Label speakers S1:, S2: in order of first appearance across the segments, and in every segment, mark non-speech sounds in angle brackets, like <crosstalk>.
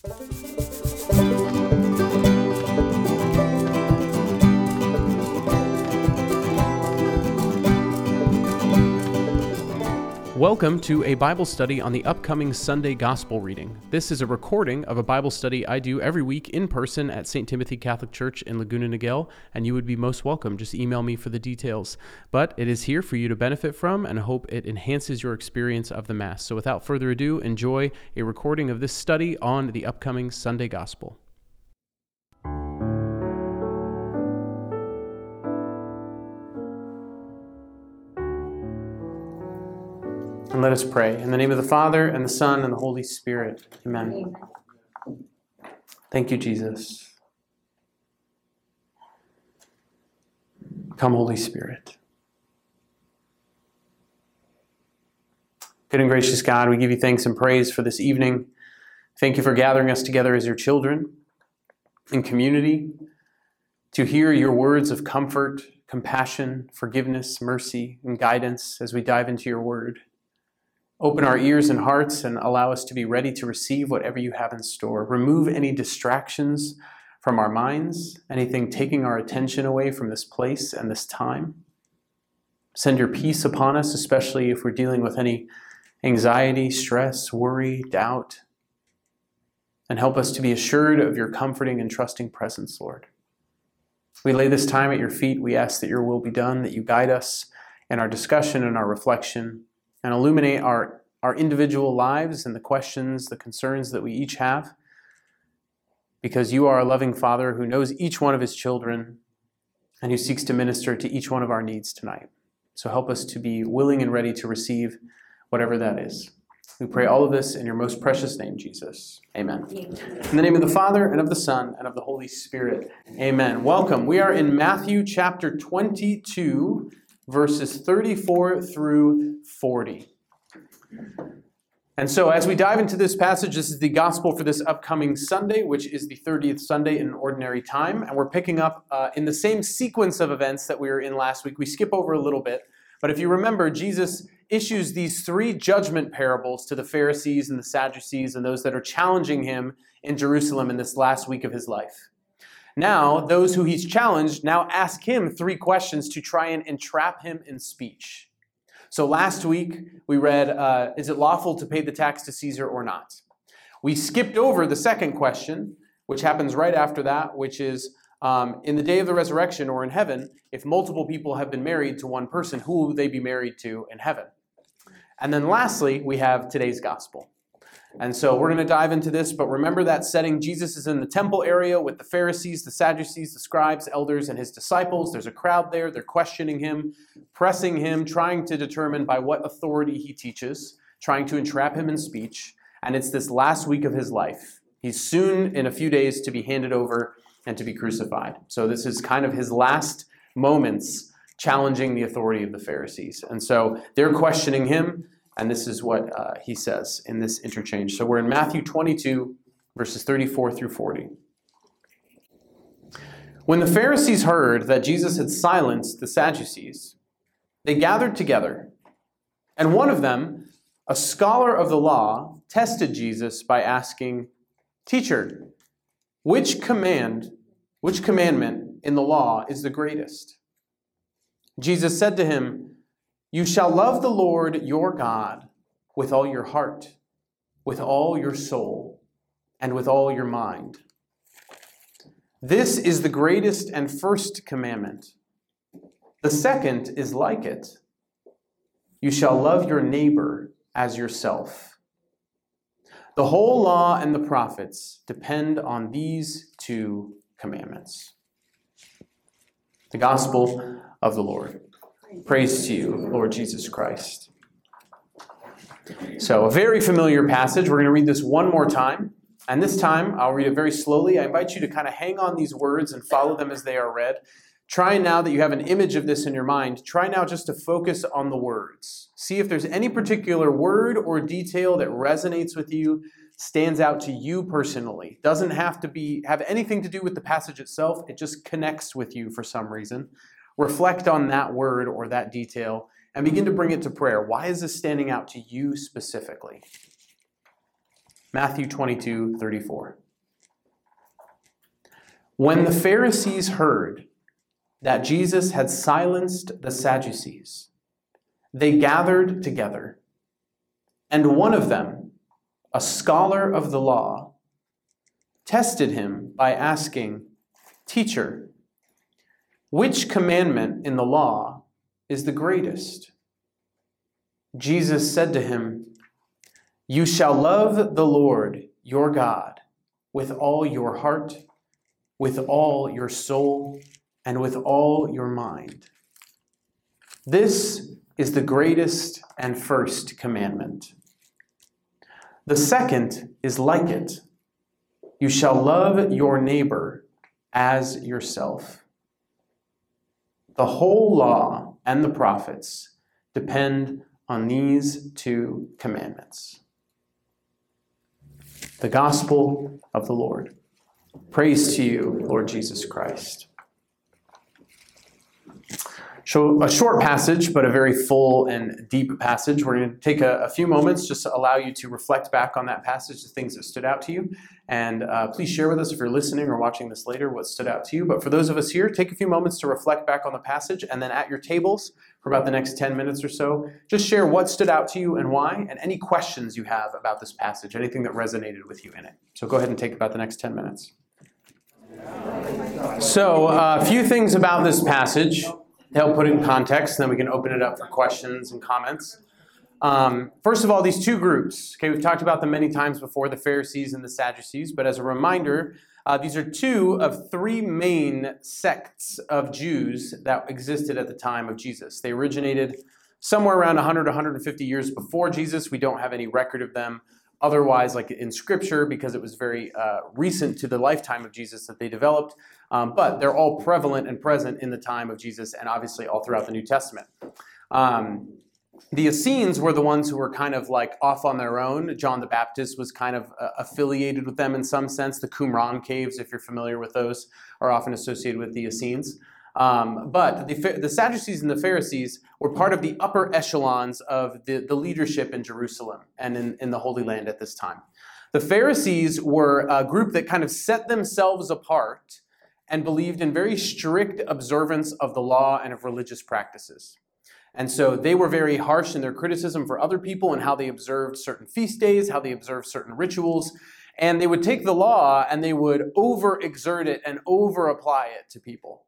S1: Thank you. Welcome to a Bible study on the upcoming Sunday Gospel reading. This is a recording of a Bible study I do every week in person at St. Timothy Catholic Church in Laguna Niguel, and you would be most welcome. Just email me for the details. But it is here for you to benefit from, and hope it enhances your experience of the Mass. So without further ado, enjoy a recording of this study on the upcoming Sunday Gospel. And let us pray. In the name of the Father, and the Son, and the Holy Spirit. Amen. Amen. Thank you, Jesus. Come, Holy Spirit. Good and gracious God, we give you thanks and praise for this evening. Thank you for gathering us together as your children in community to hear your words of comfort, compassion, forgiveness, mercy, and guidance as we dive into your word. Open our ears and hearts and allow us to be ready to receive whatever you have in store. Remove any distractions from our minds, anything taking our attention away from this place and this time. Send your peace upon us, especially if we're dealing with any anxiety, stress, worry, doubt. And help us to be assured of your comforting and trusting presence, Lord. We lay this time at your feet. We ask that your will be done, that you guide us in our discussion and our reflection and illuminate our, our individual lives and the questions, the concerns that we each have. Because you are a loving Father who knows each one of his children and who seeks to minister to each one of our needs tonight. So help us to be willing and ready to receive whatever that is. We pray all of this in your most precious name, Jesus. Amen. In the name of the Father, and of the Son, and of the Holy Spirit. Amen. Welcome. We are in Matthew chapter 22, verses 34 through 40. And so, as we dive into this passage, this is the gospel for this upcoming Sunday, which is the 30th Sunday in ordinary time. And we're picking up uh, in the same sequence of events that we were in last week. We skip over a little bit. But if you remember, Jesus issues these three judgment parables to the Pharisees and the Sadducees and those that are challenging him in Jerusalem in this last week of his life. Now, those who he's challenged now ask him three questions to try and entrap him in speech. So last week we read, uh, Is it lawful to pay the tax to Caesar or not? We skipped over the second question, which happens right after that, which is, um, in the day of the resurrection or in heaven, if multiple people have been married to one person, who will they be married to in heaven? And then lastly, we have today's gospel. And so we're going to dive into this, but remember that setting. Jesus is in the temple area with the Pharisees, the Sadducees, the scribes, elders, and his disciples. There's a crowd there. They're questioning him, pressing him, trying to determine by what authority he teaches, trying to entrap him in speech. And it's this last week of his life. He's soon, in a few days, to be handed over and to be crucified. So this is kind of his last moments challenging the authority of the Pharisees. And so they're questioning him. And this is what uh, he says in this interchange. So we're in Matthew 22, verses 34 through 40. When the Pharisees heard that Jesus had silenced the Sadducees, they gathered together. And one of them, a scholar of the law, tested Jesus by asking, Teacher, which command, which commandment in the law is the greatest? Jesus said to him, you shall love the Lord your God with all your heart, with all your soul, and with all your mind. This is the greatest and first commandment. The second is like it you shall love your neighbor as yourself. The whole law and the prophets depend on these two commandments. The gospel of the Lord. Praise to you, Lord Jesus Christ. So, a very familiar passage. We're going to read this one more time. And this time, I'll read it very slowly. I invite you to kind of hang on these words and follow them as they are read. Try now that you have an image of this in your mind, try now just to focus on the words. See if there's any particular word or detail that resonates with you, stands out to you personally. Doesn't have to be have anything to do with the passage itself. It just connects with you for some reason reflect on that word or that detail and begin to bring it to prayer. Why is this standing out to you specifically? Matthew 22 34. When the Pharisees heard that Jesus had silenced the Sadducees, they gathered together, and one of them, a scholar of the law, tested him by asking, Teacher, which commandment in the law is the greatest? Jesus said to him, You shall love the Lord your God with all your heart, with all your soul, and with all your mind. This is the greatest and first commandment. The second is like it you shall love your neighbor as yourself. The whole law and the prophets depend on these two commandments. The gospel of the Lord. Praise to you, Lord Jesus Christ. So, a short passage, but a very full and deep passage. We're going to take a, a, few moments just to allow you to reflect back on that passage, the things that stood out to you. And uh, please share with us if you're listening or watching this later what stood out to you. But for those of us here, take a few moments to reflect back on the passage. And then at your tables for about the next 10 minutes or so, just share what stood out to you and why, and any questions you have about this passage, anything that resonated with you in it. So, go ahead and take about the next 10 minutes. So, uh, a few things about this passage to help put it in context, and then we can open it up for questions and comments. Um, first of all, these two groups. Okay, we've talked about them many times before, the Pharisees and the Sadducees, but as a reminder, uh, these are two of three main sects of Jews that existed at the time of Jesus. They originated somewhere around 100 150 years before Jesus. We don't have any record of them otherwise, like in Scripture, because it was very uh, recent to the lifetime of Jesus that they developed. Um, but they're all prevalent and present in the time of Jesus and obviously all throughout the New Testament. Um, the Essenes were the ones who were kind of like off on their own. John the Baptist was kind of uh, affiliated with them in some sense. The Qumran caves, if you're familiar with those, are often associated with the Essenes. Um, but the, the, Sadducees and the Pharisees were part of the upper echelons of the, the leadership in Jerusalem and in, in the Holy Land at this time. The Pharisees were a group that kind of set themselves apart and believed in very strict observance of the law and of religious practices. And so they were very harsh in their criticism for other people and how they observed certain feast days, how they observed certain rituals. And they would take the law and they would overexert it and over apply it to people.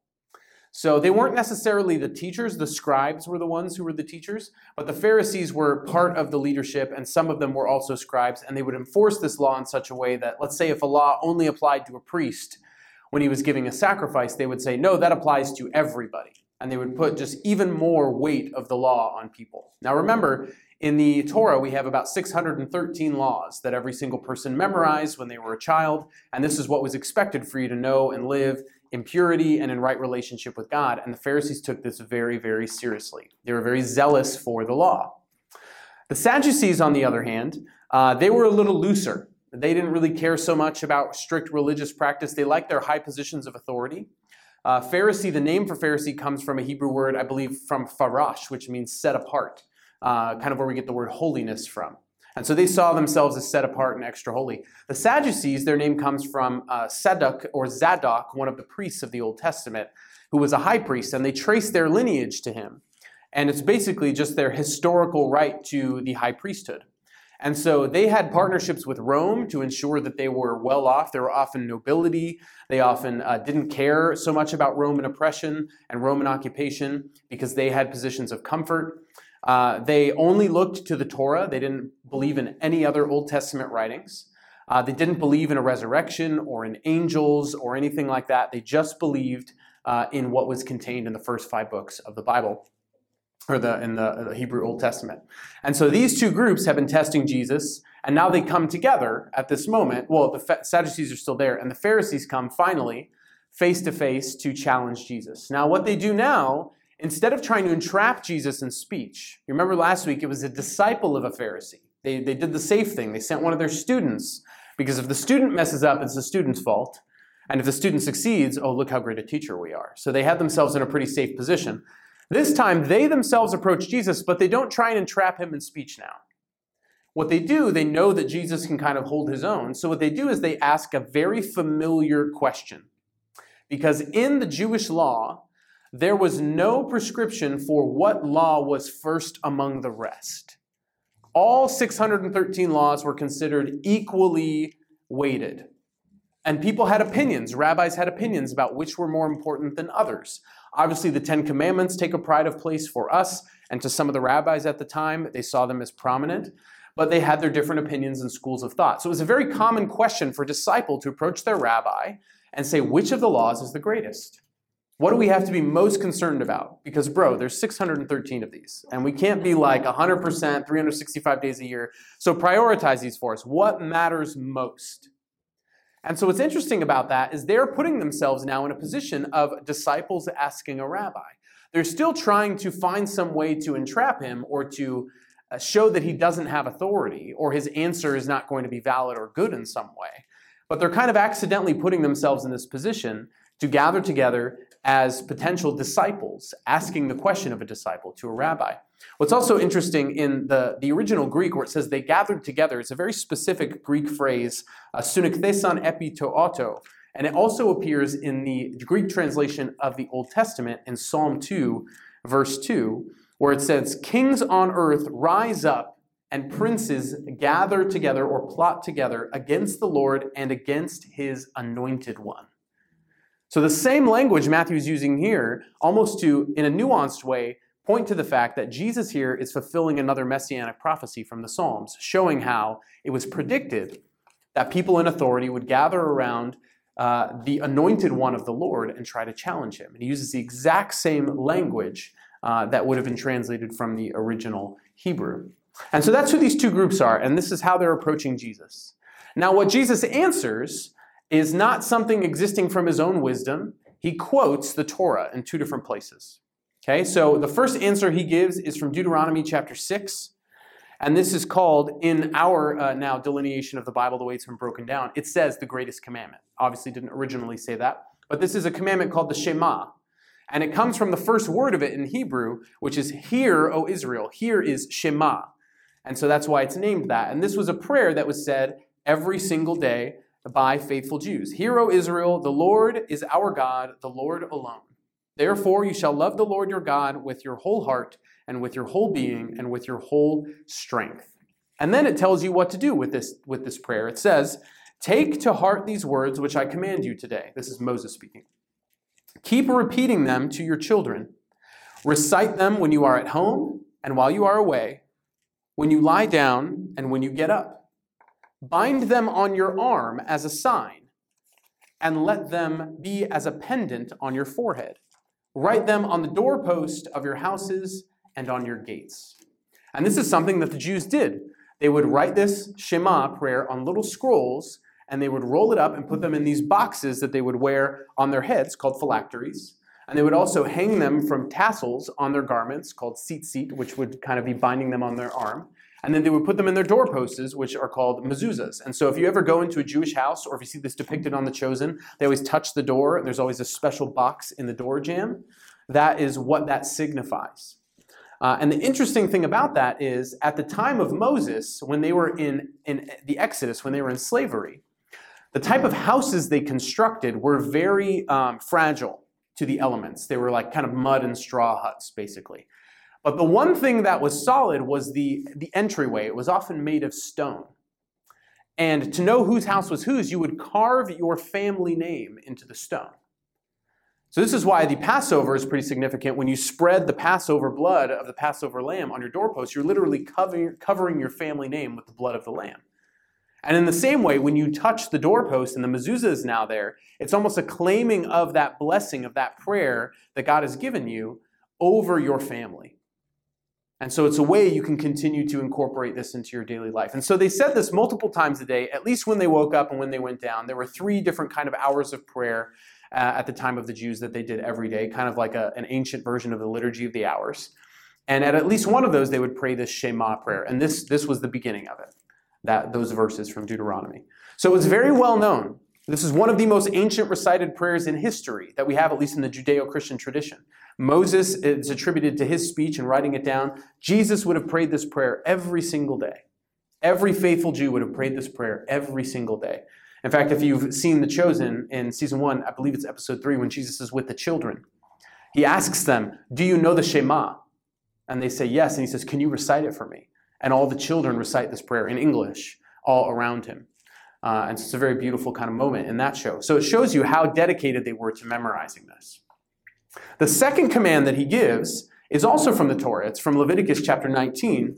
S1: So they weren't necessarily the teachers, the scribes were the ones who were the teachers, but the Pharisees were part of the leadership, and some of them were also scribes, and they would enforce this law in such a way that, let's say, if a law only applied to a priest, when he was giving a sacrifice, they would say, no, that applies to everybody. And they would put just even more weight of the law on people. Now remember, in the Torah, we have about 613 laws that every single person memorized when they were a child, and this is what was expected for you to know and live in purity and in right relationship with God. And the Pharisees took this very, very seriously. They were very zealous for the law. The Sadducees, on the other hand, uh, they were a little looser. They didn't really care so much about strict religious practice. They liked their high positions of authority. Uh, Pharisee, the name for Pharisee comes from a Hebrew word, I believe, from farash, which means set apart, uh, kind of where we get the word holiness from. And so they saw themselves as set apart and extra holy. The Sadducees, their name comes from uh, or Zadok, one of the priests of the Old Testament, who was a high priest, and they trace their lineage to him. And it's basically just their historical right to the high priesthood. And so they had partnerships with Rome to ensure that they were well off. They were often nobility. They often uh, didn't care so much about Roman oppression and Roman occupation because they had positions of comfort. Uh, they only looked to the Torah. They didn't believe in any other Old Testament writings. Uh, they didn't believe in a resurrection or in angels or anything like that. They just believed uh, in what was contained in the first five books of the Bible or the in the, the, Hebrew Old Testament. And so these two groups have been testing Jesus, and now they come together at this moment. Well, the Sadducees are still there, and the Pharisees come finally face to face to challenge Jesus. Now, what they do now, instead of trying to entrap Jesus in speech, you remember last week it was a disciple of a Pharisee. They, they did the safe thing. They sent one of their students because if the student messes up, it's the student's fault. And if the student succeeds, oh, look how great a teacher we are. So they had themselves in a pretty safe position. This time, they themselves approach Jesus, but they don't try and entrap him in speech now. what they do, they know that Jesus can kind of hold his own. So what they do is they ask a very familiar question. Because in the Jewish law, there was no prescription for what law was first among the rest. All 613 laws were considered equally weighted. And people had opinions. Rabbis had opinions about which were more important than others. Obviously, the Ten Commandments take a pride of place for us, and to some of the rabbis at the time, they saw them as prominent, but they had their different opinions and schools of thought. So it was a very common question for a disciple to approach their rabbi and say, which of the laws is the greatest? What do we have to be most concerned about? Because, bro, there's 613 of these, and we can't be like 100%, 365 days a year. So prioritize these for us. What matters most? And so, what's interesting about that is they're putting themselves now in a position of disciples asking a rabbi. They're still trying to find some way to entrap him or to uh, show that he doesn't have authority or his answer is not going to be valid or good in some way. But they're kind of accidentally putting themselves in this position to gather together as potential disciples, asking the question of a disciple to a rabbi. What's also interesting in the, the original Greek, where it says they gathered together, it's a very specific Greek phrase, sunikthesan epi to auto. And it also appears in the Greek translation of the Old Testament in Psalm 2, verse 2, where it says, Kings on earth rise up and princes gather together or plot together against the Lord and against his anointed one. So the same language Matthew is using here, almost to, in a nuanced way, point to the fact that Jesus here is fulfilling another messianic prophecy from the Psalms, showing how it was predicted that people in authority would gather around uh, the anointed one of the Lord and try to challenge him. And he uses the exact same language uh, that would have been translated from the original Hebrew. And so that's who these two groups are, and this is how they're approaching Jesus. Now, what Jesus answers is not something existing from his own wisdom. He quotes the Torah in two different places. Okay, so the first answer he gives is from Deuteronomy chapter 6. And this is called, in our uh, now delineation of the Bible, the way it's been broken down, it says the greatest commandment. Obviously, didn't originally say that, but this is a commandment called the Shema. And it comes from the first word of it in Hebrew, which is Hear, O Israel. Here is Shema. And so that's why it's named that. And this was a prayer that was said every single day by faithful Jews. Hear, O Israel, the Lord is our God, the Lord alone. Therefore, you shall love the Lord your God with your whole heart and with your whole being and with your whole strength. And then it tells you what to do with this, with this prayer. It says, Take to heart these words which I command you today. This is Moses speaking. Keep repeating them to your children. Recite them when you are at home and while you are away, when you lie down and when you get up. Bind them on your arm as a sign, and let them be as a pendant on your forehead. Write them on the doorpost of your houses and on your gates. And this is something that the Jews did. They would write this Shema prayer on little scrolls, and they would roll it up and put them in these boxes that they would wear on their heads called phylacteries. And they would also hang them from tassels on their garments called tzitzit, which would kind of be binding them on their arm. And then they would put them in their doorposts, which are called mezuzahs. And so if you ever go into a Jewish house, or if you see this depicted on The Chosen, they always touch the door, and there's always a special box in the door jamb. That is what that signifies. Uh, and the interesting thing about that is, at the time of Moses, when they were in, in the Exodus, when they were in slavery, the type of houses they constructed were very um, fragile to the elements. They were like kind of mud and straw huts, basically. But the one thing that was solid was the, the entryway. It was often made of stone. And to know whose house was whose, you would carve your family name into the stone. So, this is why the Passover is pretty significant. When you spread the Passover blood of the Passover lamb on your doorpost, you're literally covering, covering your family name with the blood of the lamb. And in the same way, when you touch the doorpost and the mezuzah is now there, it's almost a claiming of that blessing, of that prayer that God has given you over your family. And so it's a way you can continue to incorporate this into your daily life. And so they said this multiple times a day, at least when they woke up and when they went down. There were three different kind of hours of prayer uh, at the time of the Jews that they did every day, kind of like a, an ancient version of the liturgy of the hours. And at at least one of those, they would pray this Shema prayer. And this, this was the beginning of it, that, those verses from Deuteronomy. So it's very well known. This is one of the most ancient recited prayers in history that we have, at least in the Judeo Christian tradition. Moses is attributed to his speech and writing it down. Jesus would have prayed this prayer every single day. Every faithful Jew would have prayed this prayer every single day. In fact, if you've seen The Chosen in season one, I believe it's episode three, when Jesus is with the children, he asks them, Do you know the Shema? And they say, Yes. And he says, Can you recite it for me? And all the children recite this prayer in English all around him. Uh, and so it's a very beautiful kind of moment in that show. So it shows you how dedicated they were to memorizing this. The second command that he gives is also from the Torah. It's from Leviticus chapter 19,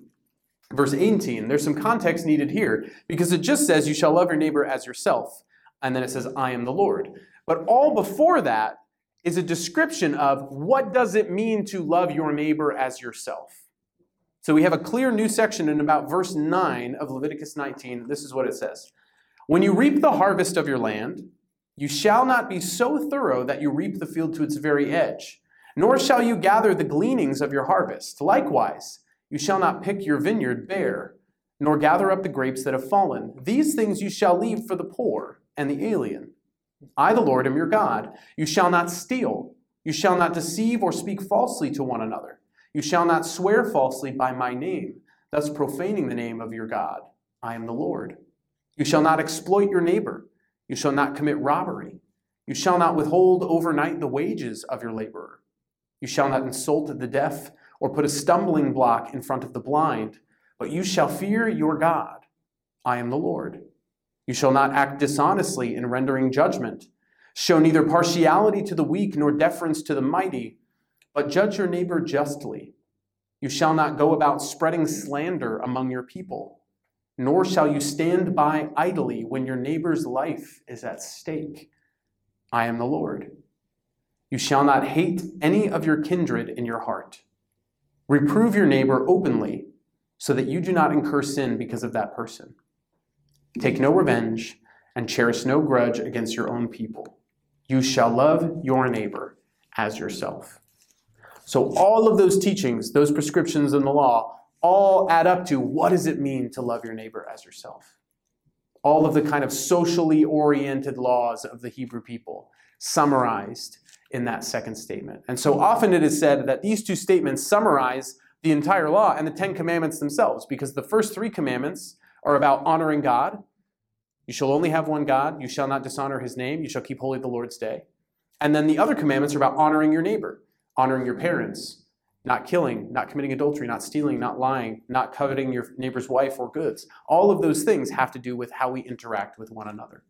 S1: verse 18. There's some context needed here because it just says, You shall love your neighbor as yourself. And then it says, I am the Lord. But all before that is a description of what does it mean to love your neighbor as yourself. So we have a clear new section in about verse 9 of Leviticus 19. This is what it says When you reap the harvest of your land, you shall not be so thorough that you reap the field to its very edge, nor shall you gather the gleanings of your harvest. Likewise, you shall not pick your vineyard bare, nor gather up the grapes that have fallen. These things you shall leave for the poor and the alien. I, the Lord, am your God. You shall not steal. You shall not deceive or speak falsely to one another. You shall not swear falsely by my name, thus profaning the name of your God. I am the Lord. You shall not exploit your neighbor. You shall not commit robbery. You shall not withhold overnight the wages of your laborer. You shall not insult the deaf or put a stumbling block in front of the blind, but you shall fear your God. I am the Lord. You shall not act dishonestly in rendering judgment. Show neither partiality to the weak nor deference to the mighty, but judge your neighbor justly. You shall not go about spreading slander among your people, nor shall you stand by idly when your neighbor's life is at stake. I am the Lord. You shall not hate any of your kindred in your heart. Reprove your neighbor openly so that you do not incur sin because of that person. Take no revenge, and cherish no grudge against your own people. You shall love your neighbor as yourself. So, all of those teachings, those prescriptions in the law, all add up to what does it mean to love your neighbor as yourself? All of the kind of socially oriented laws of the Hebrew people summarized in that second statement. And so often it is said that these two statements summarize the entire law and the Ten Commandments themselves, because the first three commandments are about honoring God. You shall only have one God. You shall not dishonor his name. You shall keep holy the Lord's day. And then the other commandments are about honoring your neighbor, honoring your parents, not killing, not committing adultery, not stealing, not lying, not coveting your neighbor's wife or goods. All of those things have to do with how we interact with one another.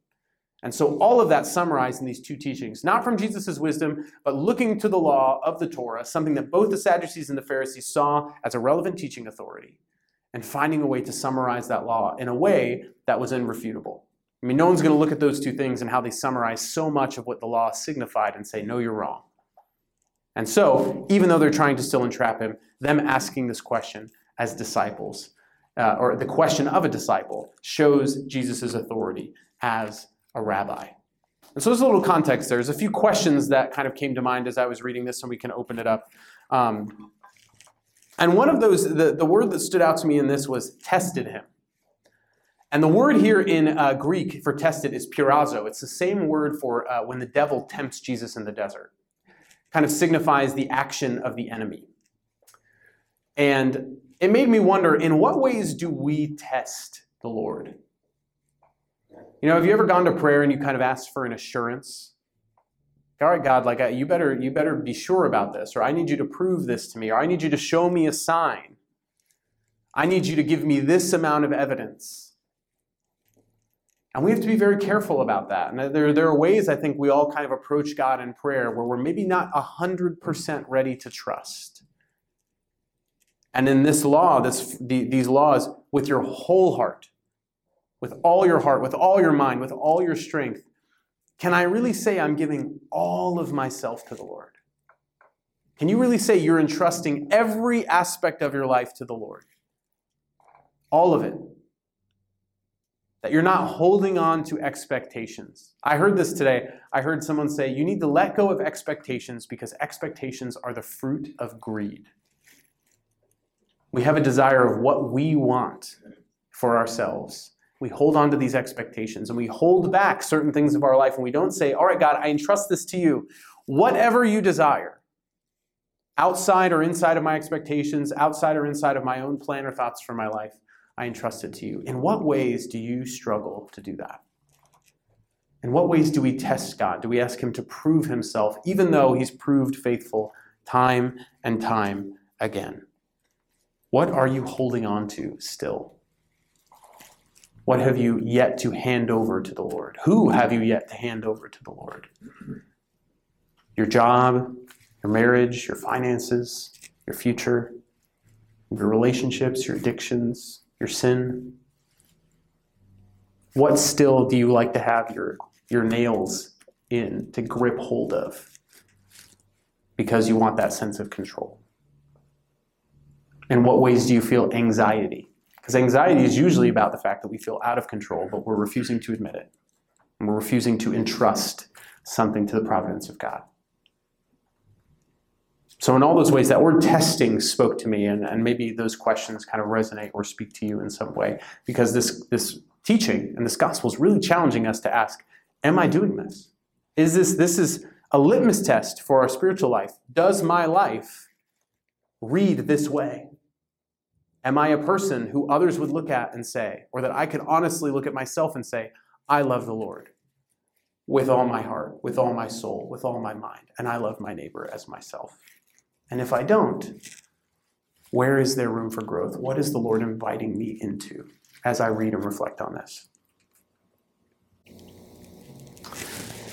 S1: And so all of that summarized in these two teachings, not from Jesus' wisdom, but looking to the law of the Torah, something that both the Sadducees and the Pharisees saw as a relevant teaching authority and finding a way to summarize that law in a way that was irrefutable. I mean, no one's going to look at those two things and how they summarize so much of what the law signified and say, no, you're wrong. And so, even though they're trying to still entrap him, them asking this question as disciples, uh, or the question of a disciple, shows Jesus' authority as a rabbi. And so there's a little context there. There's a few questions that kind of came to mind as I was reading this, and we can open it up. Um, and one of those, the, the word that stood out to me in this was tested him. And the word here in uh, Greek for tested is peirazo. It's the same word for uh, when the devil tempts Jesus in the desert. Kind of signifies the action of the enemy. And it made me wonder in what ways do we test the Lord? You know, have you ever gone to prayer and you kind of asked for an assurance? all right, God, like uh, you better you better be sure about this, or I need you to prove this to me, or I need you to show me a sign. I need you to give me this amount of evidence. And we have to be very careful about that. And there, there are ways I think we all kind of approach God in prayer where we're maybe not 100% ready to trust. And in this law, this, the, these laws, with your whole heart, with all your heart, with all your mind, with all your strength, can I really say I'm giving all of myself to the Lord? Can you really say you're entrusting every aspect of your life to the Lord? All of it. That you're not holding on to expectations. I heard this today. I heard someone say, you need to let go of expectations because expectations are the fruit of greed. We have a desire of what we want for ourselves we hold on to these expectations and we hold back certain things of our life and we don't say, All right, God, I entrust this to you. Whatever you desire, outside or inside of my expectations, outside or inside of my own plan or thoughts for my life, I entrust it to you. In what ways do you struggle to do that? In what ways do we test God? Do we ask Him to prove Himself, even though He's proved faithful time and time again? What are you holding on to still? What have you yet to hand over to the Lord? Who have you yet to hand over to the Lord? Your job, your marriage, your finances, your future, your relationships, your addictions, your sin? What still do you like to have your, your nails in to grip hold of because you want that sense of control? In what ways do you feel anxiety? Because anxiety is usually about the fact that we feel out of control, but we're refusing to admit it. And we're refusing to entrust something to the providence of God. So, in all those ways, that word testing spoke to me, and, and maybe those questions kind of resonate or speak to you in some way, because this, this teaching and this gospel is really challenging us to ask Am I doing this? Is this, this is a litmus test for our spiritual life. Does my life read this way? Am I a person who others would look at and say, or that I could honestly look at myself and say, I love the Lord with all my heart, with all my soul, with all my mind, and I love my neighbor as myself? And if I don't, where is there room for growth? What is the Lord inviting me into as I read and reflect on this?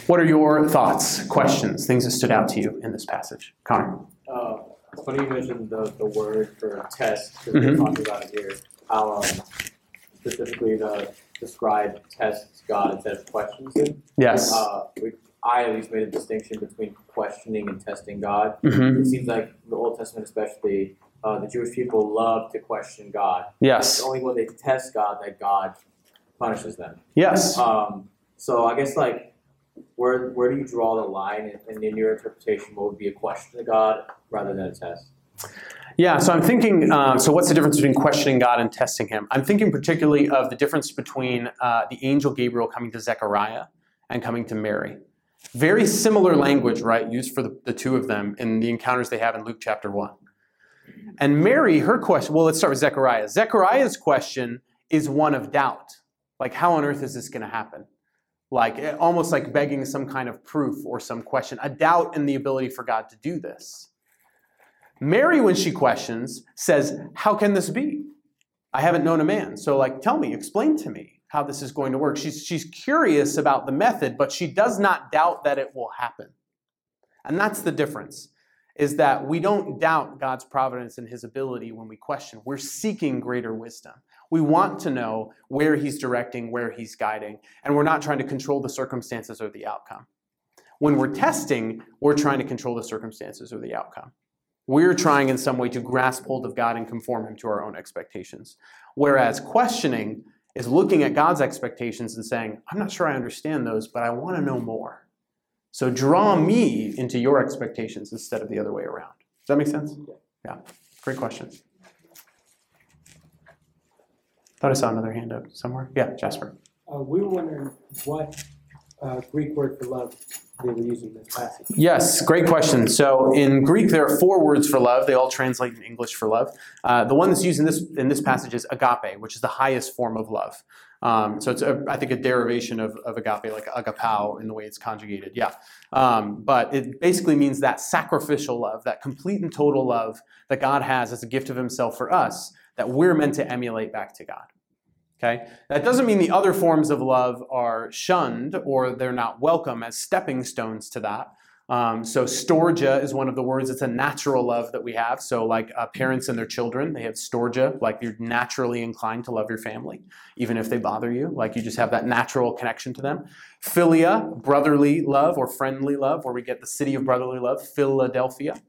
S1: What are your thoughts, questions, things that stood out to you in this passage? Connor.
S2: Uh, it's funny you mentioned the, the word for test because mm-hmm. we're talking about here. How um, specifically the describe tests God instead of questions Him.
S1: Yes.
S2: Uh, we, I at least made a distinction between questioning and testing God. Mm-hmm. It seems like the Old Testament, especially, uh, the Jewish people love to question God.
S1: Yes.
S2: It's only when they test God that God punishes them.
S1: Yes.
S2: Um, so I guess like where where do you draw the line, and in your interpretation, what would be a question to God rather than a test?
S1: Yeah, so I'm thinking. Uh, so, what's the difference between questioning God and testing Him? I'm thinking particularly of the difference between uh, the angel Gabriel coming to Zechariah and coming to Mary. Very similar language, right, used for the, the two of them in the encounters they have in Luke chapter 1. And Mary, her question, well, let's start with Zechariah. Zechariah's question is one of doubt. Like, how on earth is this going to happen? Like, eh, almost like begging some kind of proof or some question, a doubt in the ability for God to do this. Mary, when she questions, says, How can this be? I haven't known a man. So, like, tell me, explain to me how this is going to work. She's, she's curious about the method, but she does not doubt that it will happen. And that's the difference, is that we don't doubt God's providence and his ability when we question. We're seeking greater wisdom. We want to know where he's directing, where he's guiding, and we're not trying to control the circumstances or the outcome. When we're testing, we're trying to control the circumstances or the outcome. We're trying in some way to grasp hold of God and conform him to our own expectations. Whereas questioning, is looking at God's expectations and saying, I'm not sure I understand those, but I want to know more. So draw me into your expectations instead of the other way around. Does that make sense? Yeah. Great question. Thought I saw another hand up somewhere. Yeah, Jasper.
S3: Uh, we were wondering what uh, Greek word for love they were using this passage?
S1: Yes, great question. So in Greek, there are four words for love. They all translate in English for love. Uh, the one that's used in this in this passage is agape, which is the highest form of love. Um, so it's, a, I think, a derivation of, of agape, like agapao in the way it's conjugated. Yeah. Um, but it basically means that sacrificial love, that complete and total love that God has as a gift of Himself for us, that we're meant to emulate back to God. Okay? That doesn't mean the other forms of love are shunned or they're not welcome as stepping stones to that. Um, so storge is one of the words. It's a natural love that we have. So like uh, parents and their children, they have storge, like you're naturally inclined to love your family, even if they bother you. Like you just have that natural connection to them. Philia, brotherly love or friendly love, where we get the city of brotherly love, Philadelphia.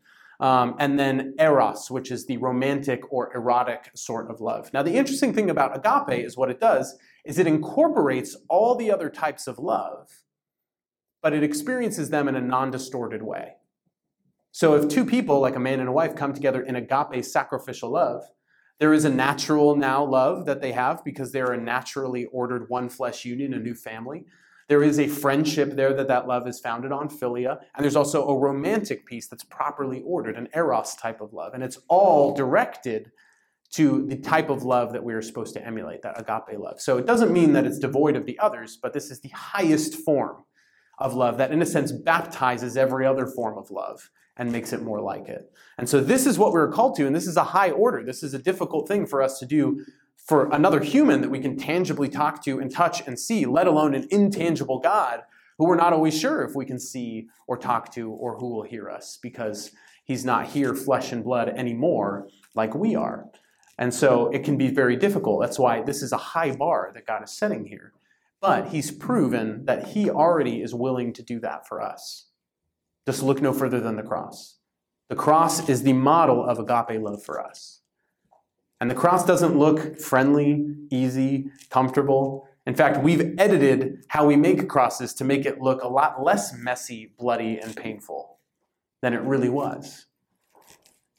S1: Um, and then eros, which is the romantic or erotic sort of love. Now, the interesting thing about agape is what it does is it incorporates all the other types of love, but it experiences them in a non-distorted way. So if two people, like a man and a wife, come together in agape sacrificial love, there is a natural now love that they have because they're a naturally ordered one flesh union, a new family. There is a friendship there that that love is founded on, philia, and there's also a romantic piece that's properly ordered, an eros type of love, and it's all directed to the type of love that we are supposed to emulate, that agape love. So it doesn't mean that it's devoid of the others, but this is the highest form of love that, in a sense, baptizes every other form of love and makes it more like it. And so this is what we're called to, and this is a high order. This is a difficult thing for us to do for another human that we can tangibly talk to and touch and see, let alone an intangible God who we're not always sure if we can see or talk to or who will hear us because he's not here flesh and blood anymore like we are. And so it can be very difficult. That's why this is a high bar that God is setting here. But he's proven that he already is willing to do that for us. Just look no further than the cross. The cross is the model of agape love for us. And the cross doesn't look friendly, easy, comfortable. In fact, we've edited how we make crosses to make it look a lot less messy, bloody, and painful than it really was.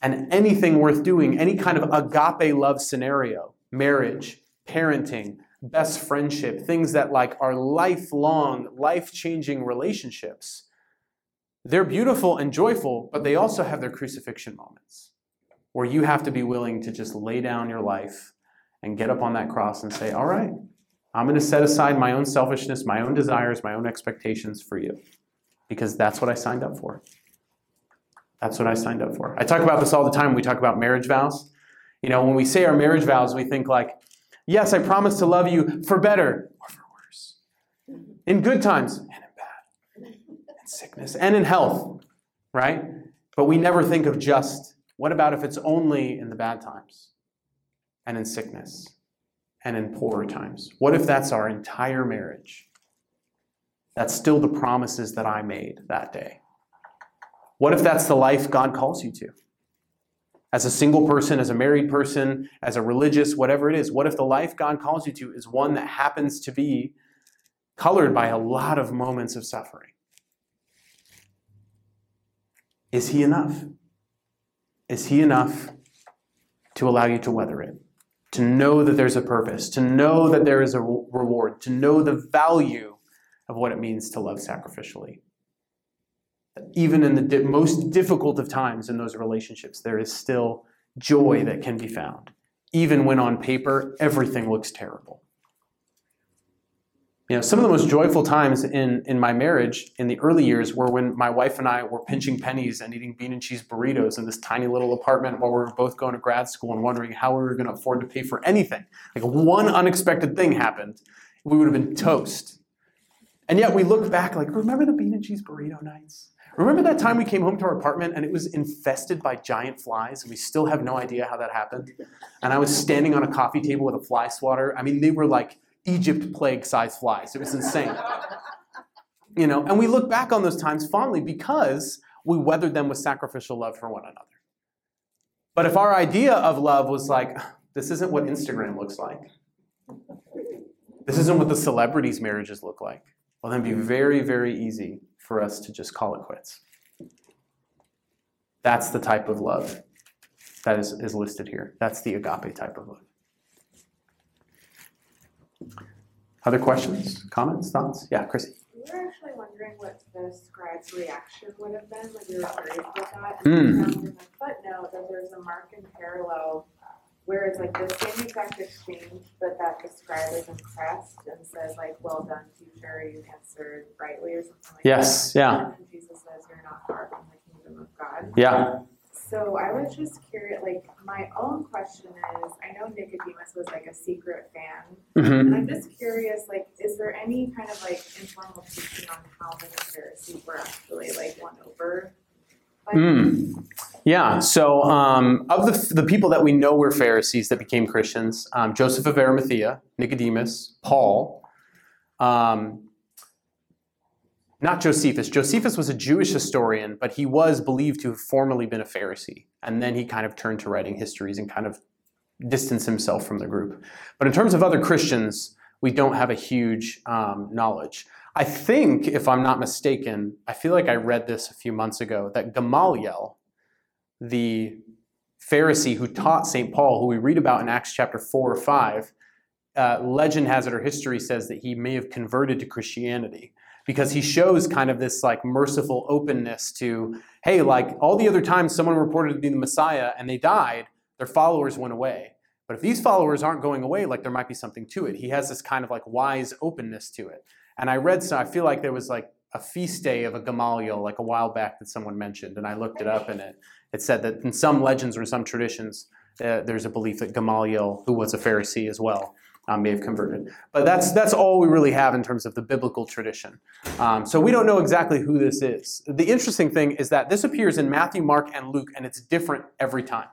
S1: And anything worth doing, any kind of agape love scenario, marriage, parenting, best friendship, things that like are lifelong, life-changing relationships, they're beautiful and joyful, but they also have their crucifixion moments where you have to be willing to just lay down your life and get up on that cross and say, All right, I'm going to set aside my own selfishness, my own desires, my own expectations for you because that's what I signed up for. That's what I signed up for. I talk about this all the time we talk about marriage vows. You know, when we say our marriage vows, we think like, yes, I promise to love you for better or for worse, in good times and in bad, in sickness and in health, right? But we never think of just what about if it's only in the bad times and in sickness and in poorer times? What if that's our entire marriage? That's still the promises that I made that day. What if that's the life God calls you to? As a single person, as a married person, as a religious, whatever it is, what if the life God calls you to is one that happens to be colored by a lot of moments of suffering? Is He enough? Is He enough to allow you to weather it? To know that there's a purpose, to know that there is a reward, to know the value of what it means to love sacrificially. Even in the di- most difficult of times in those relationships, there is still joy that can be found, even when on paper everything looks terrible. You know, some of the most joyful times in, in my marriage in the early years were when my wife and I were pinching pennies and eating bean and cheese burritos in this tiny little apartment while we were both going to grad school and wondering how we were going to afford to pay for anything. Like one unexpected thing happened, we would have been toast. And yet we look back like, remember the bean and cheese burrito nights? Remember that time we came home to our apartment and it was infested by giant flies and we still have no idea how that happened? And I was standing on a coffee table with a fly swatter. I mean, they were like Egypt plague sized flies. It was insane. You know, and we look back on those times fondly because we weathered them with sacrificial love for one another. But if our idea of love was like, this isn't what Instagram looks like, this isn't what the celebrities' marriages look like, well, then it'd be very, very easy for us to just call it quits. That's the type of love that is, is listed here. That's the agape type of love. Other questions, comments, thoughts? Yeah, Chrissy.
S4: We were actually wondering what the scribe's reaction would have been when you were raised with that. And in the footnote that there's a Markan parallel where it's like the same exact exchange, but that the scribe is impressed and says like, well done, teacher, you answered rightly or something like that.
S1: Yes, yeah,
S4: And Jesus says, you're not far from the kingdom of God.
S1: yeah.
S4: So I was just curious, like, my own question is, I know Nicodemus was like a secret fan,
S1: hmm
S4: and I'm just curious, like, is there any kind of like informal teaching on how many Pharisees were actually like won over? by
S1: Mm. Yeah, so um, of the, the people that we know were Pharisees that became Christians, um, Joseph of Arimathea, Nicodemus, Paul, um, not Josephus. Josephus was a Jewish historian, but he was believed to have formerly been a Pharisee. And then he kind of turned to writing histories and kind of distanced himself from the group. But in terms of other Christians, we don't have a huge um, knowledge. I think, if I'm not mistaken, I feel like I read this a few months ago, that Gamaliel, the Pharisee who taught St. Paul, who we read about in Acts chapter 4 or 5, uh, legend has it or history says that he may have converted to Christianity because he shows kind of this like merciful openness to, hey, like all the other times someone reported to be the Messiah and they died, their followers went away. But if these followers aren't going away, like there might be something to it. He has this kind of like wise openness to it. And I read so I feel like there was like a feast day of a Gamaliel like a while back that someone mentioned, and I looked it up, and it it said that in some legends or some traditions, uh, there's a belief that Gamaliel, who was a Pharisee as well, um, may have converted. But that's that's all we really have in terms of the biblical tradition. Um, so we don't know exactly who this is. The interesting thing is that this appears in Matthew, Mark, and Luke, and it's different every time.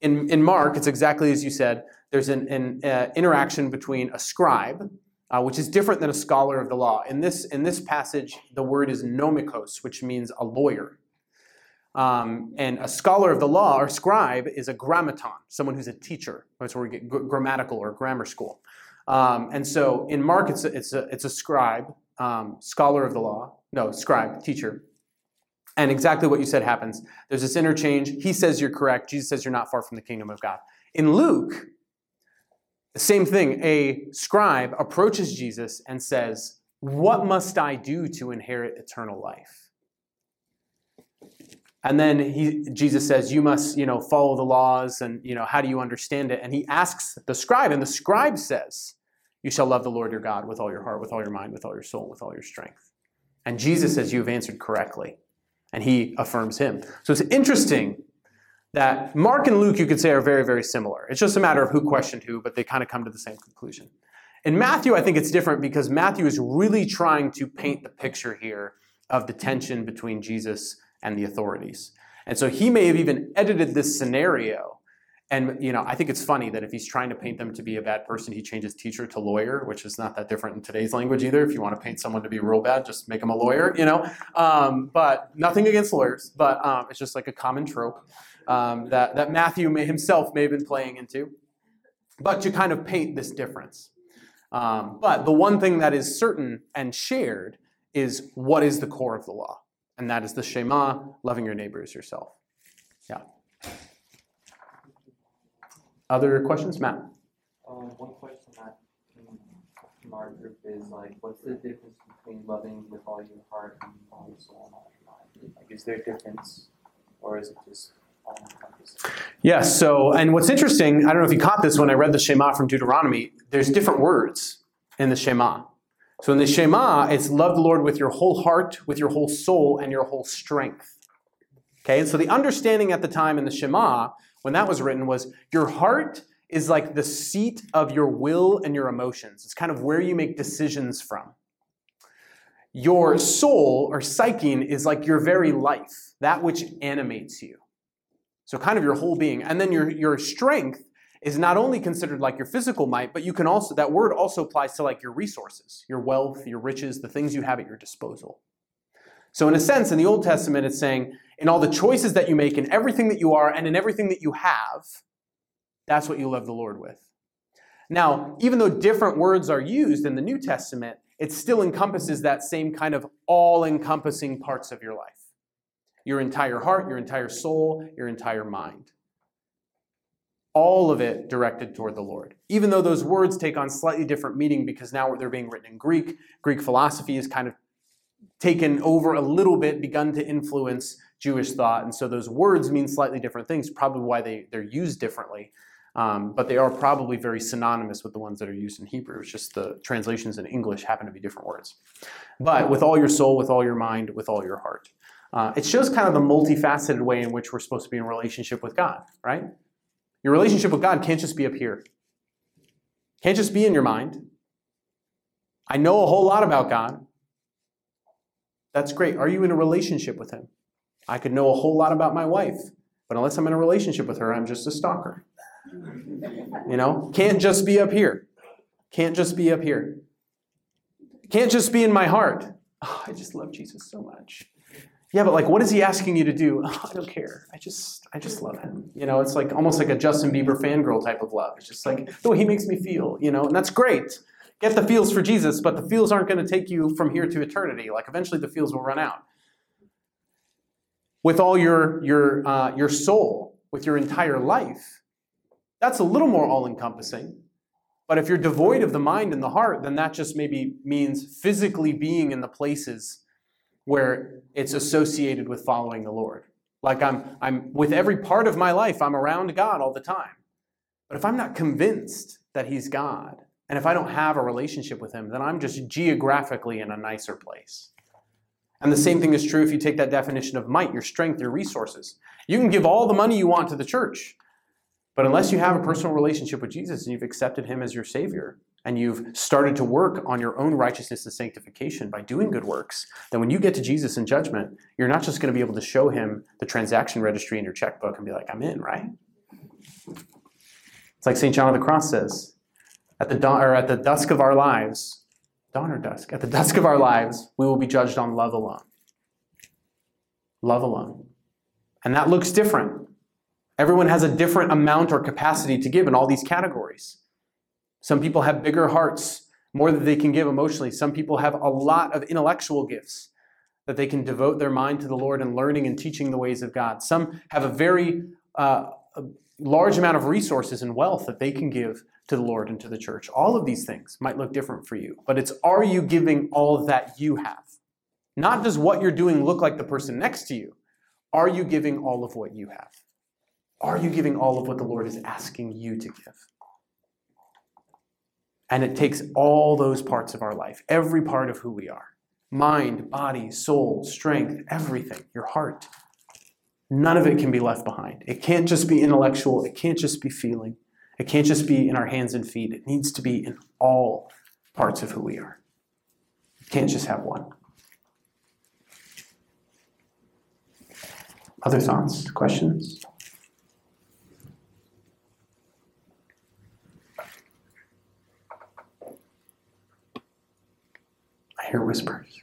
S1: In, in Mark, it's exactly as you said. There's an, an uh, interaction between a scribe, uh, which is different than a scholar of the law. In this, in this passage, the word is nomikos, which means a lawyer. Um, and a scholar of the law or scribe is a grammaton, someone who's a teacher. That's where we get gr- grammatical or grammar school. Um, and so in Mark, it's a, it's a, it's a scribe, um, scholar of the law, no, scribe, teacher. And exactly what you said happens. There's this interchange. He says you're correct. Jesus says you're not far from the kingdom of God. In Luke, the same thing. A scribe approaches Jesus and says, What must I do to inherit eternal life? And then he, Jesus says, You must, you know, follow the laws and, you know, how do you understand it? And he asks the scribe, and the scribe says, You shall love the Lord your God with all your heart, with all your mind, with all your soul, with all your strength. And Jesus says, You have answered correctly. And he affirms him. So it's interesting that Mark and Luke, you could say, are very, very similar. It's just a matter of who questioned who, but they kind of come to the same conclusion. In Matthew, I think it's different because Matthew is really trying to paint the picture here of the tension between Jesus and the authorities. And so he may have even edited this scenario. And you know, I think it's funny that if he's trying to paint them to be a bad person, he changes teacher to lawyer, which is not that different in today's language either. If you want to paint someone to be real bad, just make them a lawyer, you know. Um, but nothing against lawyers, but um, it's just like a common trope um, that that Matthew may, himself may have been playing into. But to kind of paint this difference. Um, but the one thing that is certain and shared is what is the core of the law and that is the Shema, loving your neighbor as yourself. Yeah. Other questions, Matt?
S5: Um, one question that came from our group is like, what's the difference between loving with all your heart and all your soul and all your mind? Like, is there a difference, or is it just all encompassing?
S1: Yes. So, and what's interesting, I don't know if you caught this when I read the Shema from Deuteronomy. There's different words in the Shema. So in the Shema, it's love the Lord with your whole heart, with your whole soul, and your whole strength. Okay, and so the understanding at the time in the Shema, when that was written, was your heart is like the seat of your will and your emotions. It's kind of where you make decisions from. Your soul or psyche is like your very life, that which animates you. So kind of your whole being. And then your, your strength is not only considered like your physical might, but you can also, that word also applies to like your resources, your wealth, your riches, the things you have at your disposal. So, in a sense, in the Old Testament, it's saying, in all the choices that you make, in everything that you are, and in everything that you have, that's what you love the Lord with. Now, even though different words are used in the New Testament, it still encompasses that same kind of all encompassing parts of your life your entire heart, your entire soul, your entire mind all of it directed toward the Lord. Even though those words take on slightly different meaning because now they're being written in Greek, Greek philosophy is kind of taken over a little bit, begun to influence Jewish thought. And so those words mean slightly different things, probably why they, they're used differently. Um, but they are probably very synonymous with the ones that are used in Hebrew. It's just the translations in English happen to be different words. But with all your soul, with all your mind, with all your heart. Uh, it shows kind of the multifaceted way in which we're supposed to be in relationship with God, right? Your relationship with God can't just be up here. Can't just be in your mind. I know a whole lot about God. That's great. Are you in a relationship with Him? I could know a whole lot about my wife, but unless I'm in a relationship with her, I'm just a stalker. You know, can't just be up here. Can't just be up here. Can't just be in my heart. Oh, I just love Jesus so much. Yeah, but like, what is he asking you to do? Oh, <laughs> I don't care. I just, I just love him. You know, it's like almost like a Justin Bieber fangirl type of love. It's just like way he makes me feel. You know, and that's great. Get the feels for Jesus, but the feels aren't going to take you from here to eternity. Like eventually, the feels will run out. With all your your uh, your soul, with your entire life, that's a little more all-encompassing. But if you're devoid of the mind and the heart, then that just maybe means physically being in the places where it's associated with following the Lord. Like I'm, I'm with every part of my life, I'm around God all the time. But if I'm not convinced that He's God, and if I don't have a relationship with Him, then I'm just geographically in a nicer place. And the same thing is true if you take that definition of might, your strength, your resources. You can give all the money you want to the church, but unless you have a personal relationship with Jesus and you've accepted Him as your Savior, and you've started to work on your own righteousness and sanctification by doing good works, then when you get to Jesus in judgment, you're not just going to be able to show Him the transaction registry in your checkbook and be like, I'm in, right? It's like St. John of the Cross says, at the dawn or at the dusk of our lives, dawn or dusk, at the dusk of our lives, we will be judged on love alone. Love alone. And that looks different. Everyone has a different amount or capacity to give in all these categories. Some people have bigger hearts, more that they can give emotionally. Some people have a lot of intellectual gifts that they can devote their mind to the Lord and learning and teaching the ways of God. Some have a very uh, a large amount of resources and wealth that they can give to the Lord and to the church. All of these things might look different for you, but it's are you giving all that you have? Not does what you're doing look like the person next to you. Are you giving all of what you have? Are you giving all of what the Lord is asking you to give? And it takes all those parts of our life, every part of who we are mind, body, soul, strength, everything, your heart. None of it can be left behind. It can't just be intellectual, it can't just be feeling, it can't just be in our hands and feet. It needs to be in all parts of who we are. Can't just have one. Other thoughts, questions? Hear whispers.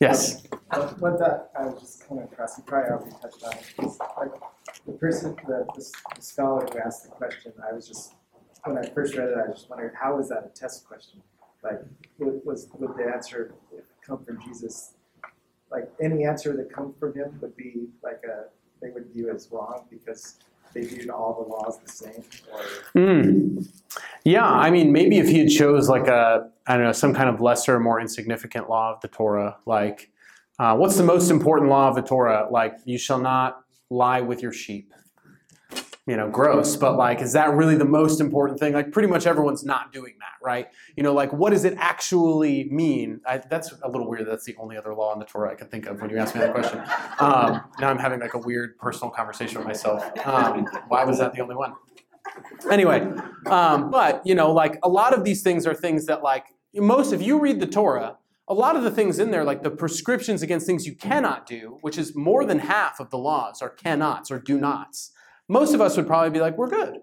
S1: Yes.
S6: What what that, I was just coming across, you probably already touched on like, the person, the, the the scholar who asked the question, I was just, when I first read it, I just wondered, how was that a test question? Like, was, would the answer come from Jesus? Like, any answer that come from him would be like a, they would view as wrong because they viewed all the laws the same?
S1: Hmm. Yeah, I mean, maybe if he had chose like a, I don't know, some kind of lesser, more insignificant law of the Torah, like, uh, what's the most important law of the Torah? Like, you shall not lie with your sheep. You know, gross, but like, is that really the most important thing? Like, pretty much everyone's not doing that, right? You know, like, what does it actually mean? I, that's a little weird. That's the only other law in the Torah I can think of when you ask me that question. Um, now I'm having like a weird personal conversation with myself. Um, why was that the only one? Anyway, um, but you know, like a lot of these things are things that, like most, if you read the Torah, a lot of the things in there, like the prescriptions against things you cannot do, which is more than half of the laws, are cannots or do nots. Most of us would probably be like, we're good.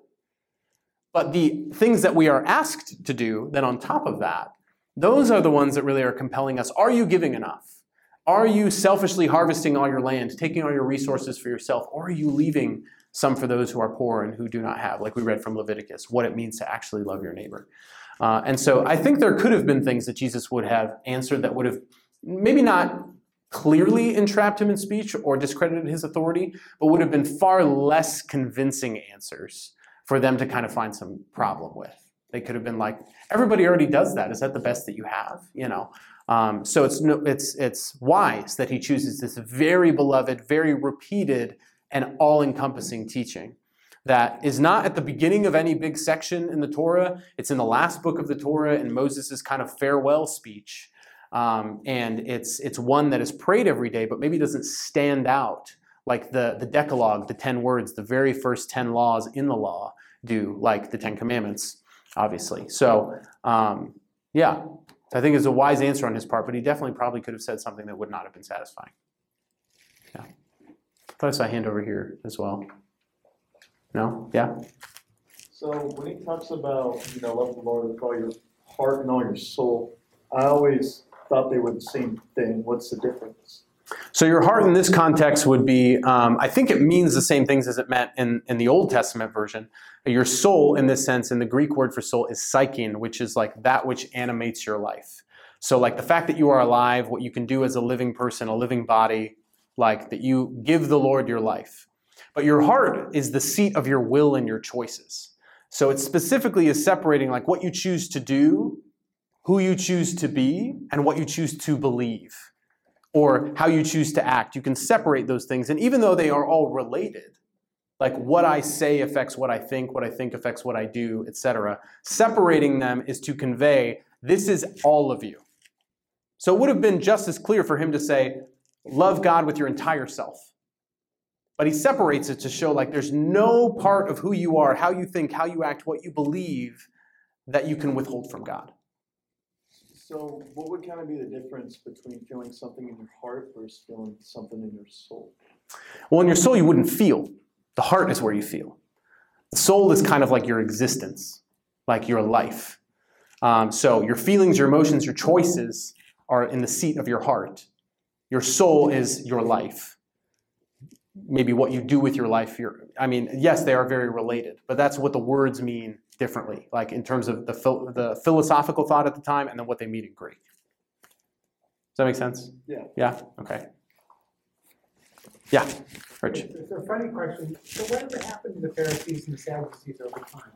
S1: But the things that we are asked to do, then on top of that, those are the ones that really are compelling us. Are you giving enough? Are you selfishly harvesting all your land, taking all your resources for yourself, or are you leaving some for those who are poor and who do not have, like we read from Leviticus, what it means to actually love your neighbor? Uh, and so I think there could have been things that Jesus would have answered that would have maybe not clearly entrapped him in speech or discredited his authority, but would have been far less convincing answers for them to kind of find some problem with. They could have been like, everybody already does that. Is that the best that you have? You know. Um, so it's no, it's it's wise that he chooses this very beloved, very repeated, and all-encompassing teaching that is not at the beginning of any big section in the Torah. It's in the last book of the Torah in Moses' kind of farewell speech. Um, and it's, it's one that is prayed every day, but maybe doesn't stand out like the, the Decalogue, the 10 words, the very first 10 laws in the law do, like the 10 commandments, obviously. So, um, yeah, I think it's a wise answer on his part, but he definitely probably could have said something that would not have been satisfying. Yeah. thought I saw a hand over here as well. No? Yeah?
S7: So when he talks about, you know, love the Lord with all your heart and all your soul, I always thought they were the same thing. What's the difference?
S1: So your heart in this context would be, um, I think it means the same things as it meant in, in the Old Testament version. Your soul, in this sense, in the Greek word for soul, is psyche, which is like that which animates your life. So, like the fact that you are alive, what you can do as a living person, a living body, like that you give the Lord your life. But your heart is the seat of your will and your choices. So it specifically is separating like what you choose to do, who you choose to be, and what you choose to believe, or how you choose to act. You can separate those things. And even though they are all related, Like what I say affects what I think, what I think affects what I do, etc. Separating them is to convey this is all of you. So it would have been just as clear for him to say, love God with your entire self. But he separates it to show like there's no part of who you are, how you think, how you act, what you believe that you can withhold from God.
S7: So what would kind of be the difference between feeling something in your heart versus feeling something in your soul?
S1: Well, in your soul, you wouldn't feel. The heart is where you feel. The soul is kind of like your existence, like your life. Um, so your feelings, your emotions, your choices are in the seat of your heart. Your soul is your life. Maybe what you do with your life. Your, I mean, yes, they are very related, but that's what the words mean differently, like in terms of the, phil- the philosophical thought at the time and then what they mean in Greek. Does that make sense?
S7: Yeah.
S1: Yeah? Okay. Yeah, Rich.
S3: It's a funny question. So whatever happened to the Pharisees and the Sadducees over time?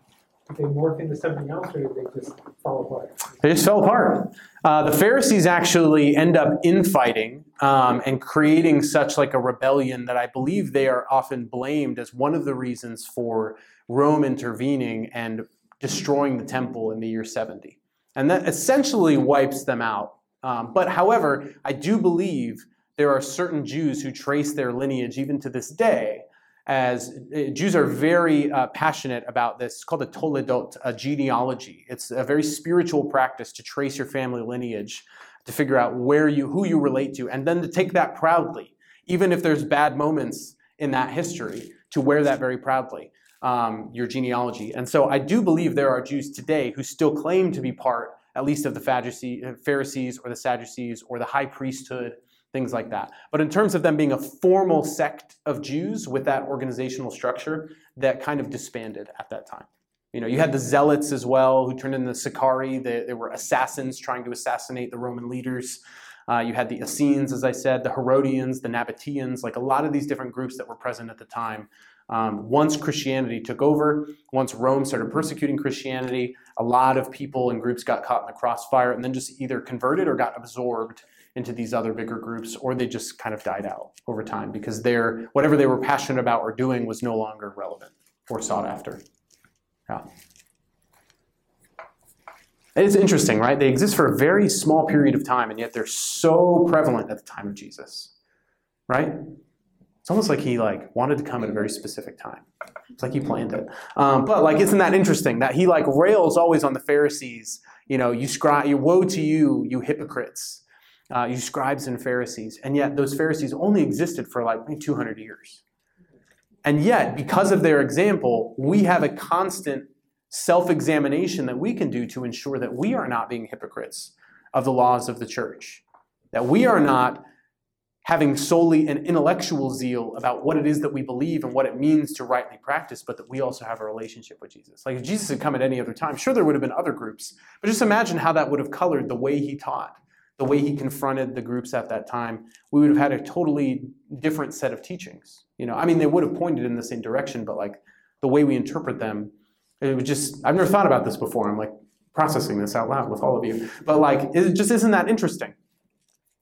S3: Did they morph into something else or did they just fall apart?
S1: They just fell apart. Uh, the Pharisees actually end up infighting um, and creating such like a rebellion that I believe they are often blamed as one of the reasons for Rome intervening and destroying the temple in the year 70. And that essentially wipes them out. Um, but however, I do believe there are certain Jews who trace their lineage even to this day as uh, Jews are very uh, passionate about this. It's called a toledot, a genealogy. It's a very spiritual practice to trace your family lineage, to figure out where you, who you relate to, and then to take that proudly, even if there's bad moments in that history, to wear that very proudly, um, your genealogy. And so I do believe there are Jews today who still claim to be part, at least of the Pharisees or the Sadducees or the high priesthood things like that. But in terms of them being a formal sect of Jews with that organizational structure, that kind of disbanded at that time. You know, you had the Zealots as well, who turned into the Sicarii. They, they were assassins trying to assassinate the Roman leaders. Uh, you had the Essenes, as I said, the Herodians, the Nabateans, like a lot of these different groups that were present at the time. Um, once Christianity took over, once Rome started persecuting Christianity, a lot of people and groups got caught in the crossfire and then just either converted or got absorbed into these other bigger groups, or they just kind of died out over time because their whatever they were passionate about or doing was no longer relevant or sought after. Yeah. It is interesting, right? They exist for a very small period of time, and yet they're so prevalent at the time of Jesus, right? It's almost like he like wanted to come at a very specific time. It's like he planned it. Um, but like, isn't that interesting that he like rails always on the Pharisees? You know, you scribe, you woe to you, you hypocrites uh, you scribes and Pharisees. And yet, those Pharisees only existed for like 200 years. And yet, because of their example, we have a constant self examination that we can do to ensure that we are not being hypocrites of the laws of the church, that we are not having solely an intellectual zeal about what it is that we believe and what it means to rightly practice, but that we also have a relationship with Jesus. Like if Jesus had come at any other time, sure, there would have been other groups, but just imagine how that would have colored the way he taught the way he confronted the groups at that time, we would have had a totally different set of teachings. You know, I mean, they would have pointed in the same direction, but like the way we interpret them, it was just, I've never thought about this before. I'm like processing this out loud with all of you. But like, it just isn't that interesting.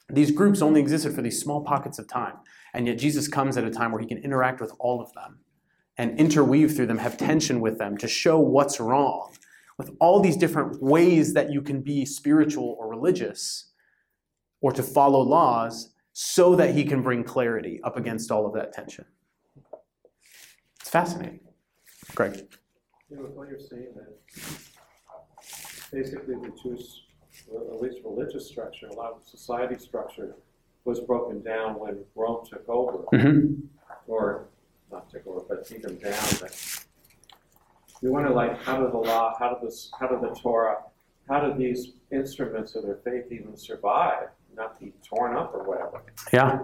S1: These groups only existed for these small pockets of time. And yet Jesus comes at a time where he can interact with all of them and interweave through them, have tension with them to show what's wrong with all these different ways that you can be spiritual or religious or to follow laws so that he can bring clarity up against all of that tension. It's fascinating. Greg.
S8: You know, what you're saying that basically the Jews, or at least religious structure, a lot of society structure was broken down when Rome took over,
S1: Mm-hmm.
S8: or not took over, but beat them down. But you wonder, like, how did the law, how did this, how did the Torah, how did these instruments of their faith even survive? Not be torn up or whatever.
S1: Yeah.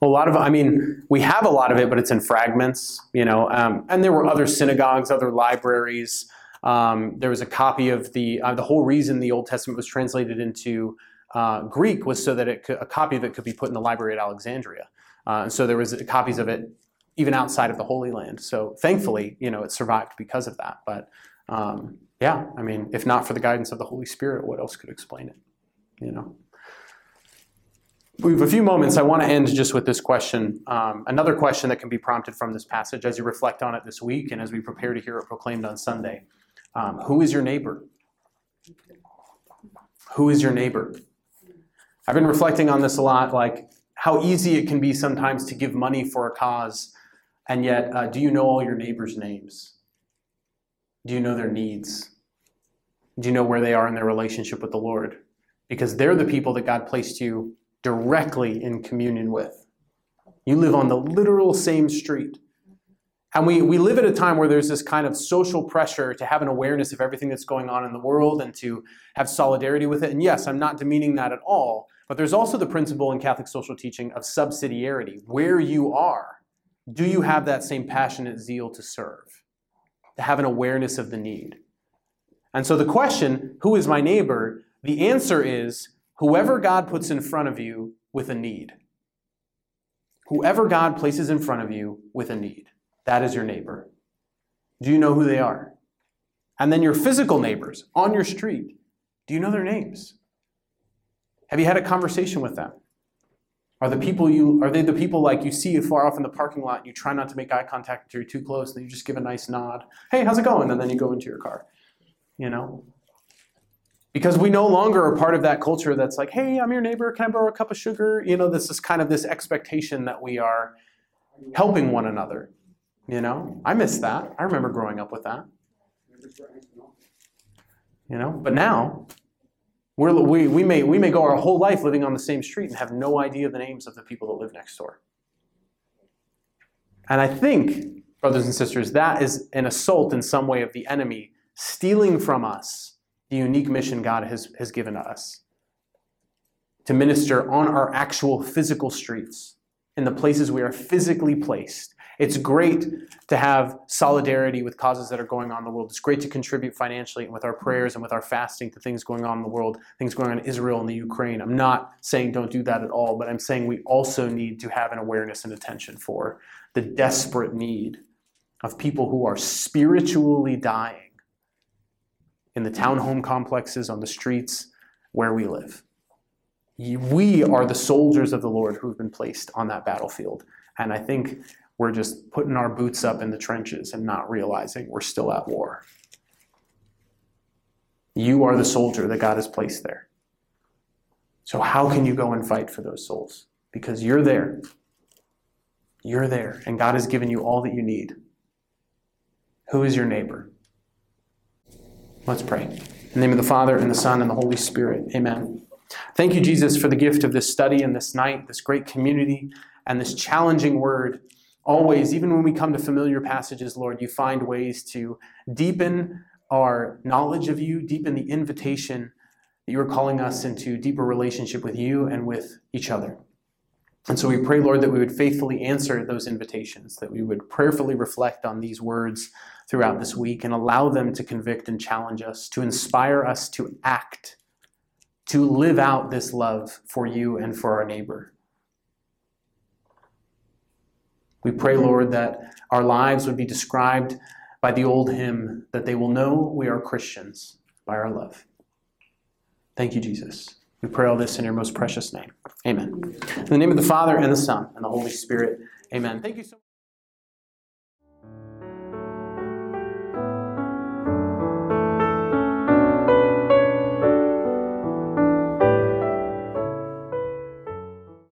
S1: A lot of, I mean, we have a lot of it, but it's in fragments, you know. Um, and there were other synagogues, other libraries. Um, there was a copy of the, uh, the whole reason the Old Testament was translated into uh, Greek was so that could, a copy of it could be put in the library at Alexandria. Uh, and so there was copies of it even outside of the Holy Land. So thankfully, you know, it survived because of that. But um, yeah, I mean, if not for the guidance of the Holy Spirit, what else could explain it? You know. We have a few moments. I want to end just with this question. Um, another question that can be prompted from this passage as you reflect on it this week and as we prepare to hear it proclaimed on Sunday. Um, who is your neighbor? Who is your neighbor? I've been reflecting on this a lot, like how easy it can be sometimes to give money for a cause, and yet, uh, do you know all your neighbors' names? Do you know their needs? Do you know where they are in their relationship with the Lord? Because they're the people that God placed you directly in communion with. You live on the literal same street. And we, we live at a time where there's this kind of social pressure to have an awareness of everything that's going on in the world and to have solidarity with it. And yes, I'm not demeaning that at all. But there's also the principle in Catholic social teaching of subsidiarity. Where you are, do you have that same passionate zeal to serve, to have an awareness of the need? And so the question, who is my neighbor? The answer is whoever God puts in front of you with a need. Whoever God places in front of you with a need. That is your neighbor. Do you know who they are? And then your physical neighbors on your street. Do you know their names? Have you had a conversation with them? Are the people you are they the people like you see far off in the parking lot you try not to make eye contact until you're too close, and you just give a nice nod. Hey, how's it going? And then you go into your car. You know? Because we no longer are part of that culture that's like, hey, I'm your neighbor, can I borrow a cup of sugar? You know, this is kind of this expectation that we are helping one another. You know? I miss that. I remember growing up with that. You know, but now we're, we, we, may, we may go our whole life living on the same street and have no idea the names of the people that live next door. And I think, brothers and sisters, that is an assault in some way of the enemy stealing from us the unique mission God has, has given us to minister on our actual physical streets, in the places we are physically placed, it's great to have solidarity with causes that are going on in the world. It's great to contribute financially and with our prayers and with our fasting to things going on in the world, things going on in Israel and the Ukraine. I'm not saying don't do that at all, but I'm saying we also need to have an awareness and attention for the desperate need of people who are spiritually dying in the townhome complexes, on the streets where we live. We are the soldiers of the Lord who have been placed on that battlefield. And I think we're just putting our boots up in the trenches and not realizing we're still at war. You are the soldier that God has placed there. So, how can you go and fight for those souls? Because you're there. You're there, and God has given you all that you need. Who is your neighbor? Let's pray. In the name of the Father, and the Son, and the Holy Spirit. Amen. Thank you, Jesus, for the gift of this study and this night, this great community, and this challenging word always, even when we come to familiar passages, Lord, you find ways to deepen our knowledge of you, deepen the invitation that you are calling us into deeper relationship with you and with each other. And so we pray, Lord, that we would faithfully answer those invitations, that we would prayerfully reflect on these words throughout this week and allow them to convict and challenge us, to inspire us to act, to live out this love for you and for our neighbor. We pray, Lord, that our lives would be described by the old hymn that they will know we are Christians by our love. Thank you, Jesus. We pray all this in your most precious name. Amen. In the name of the Father, and the Son, and the Holy Spirit. Amen. Thank you so much.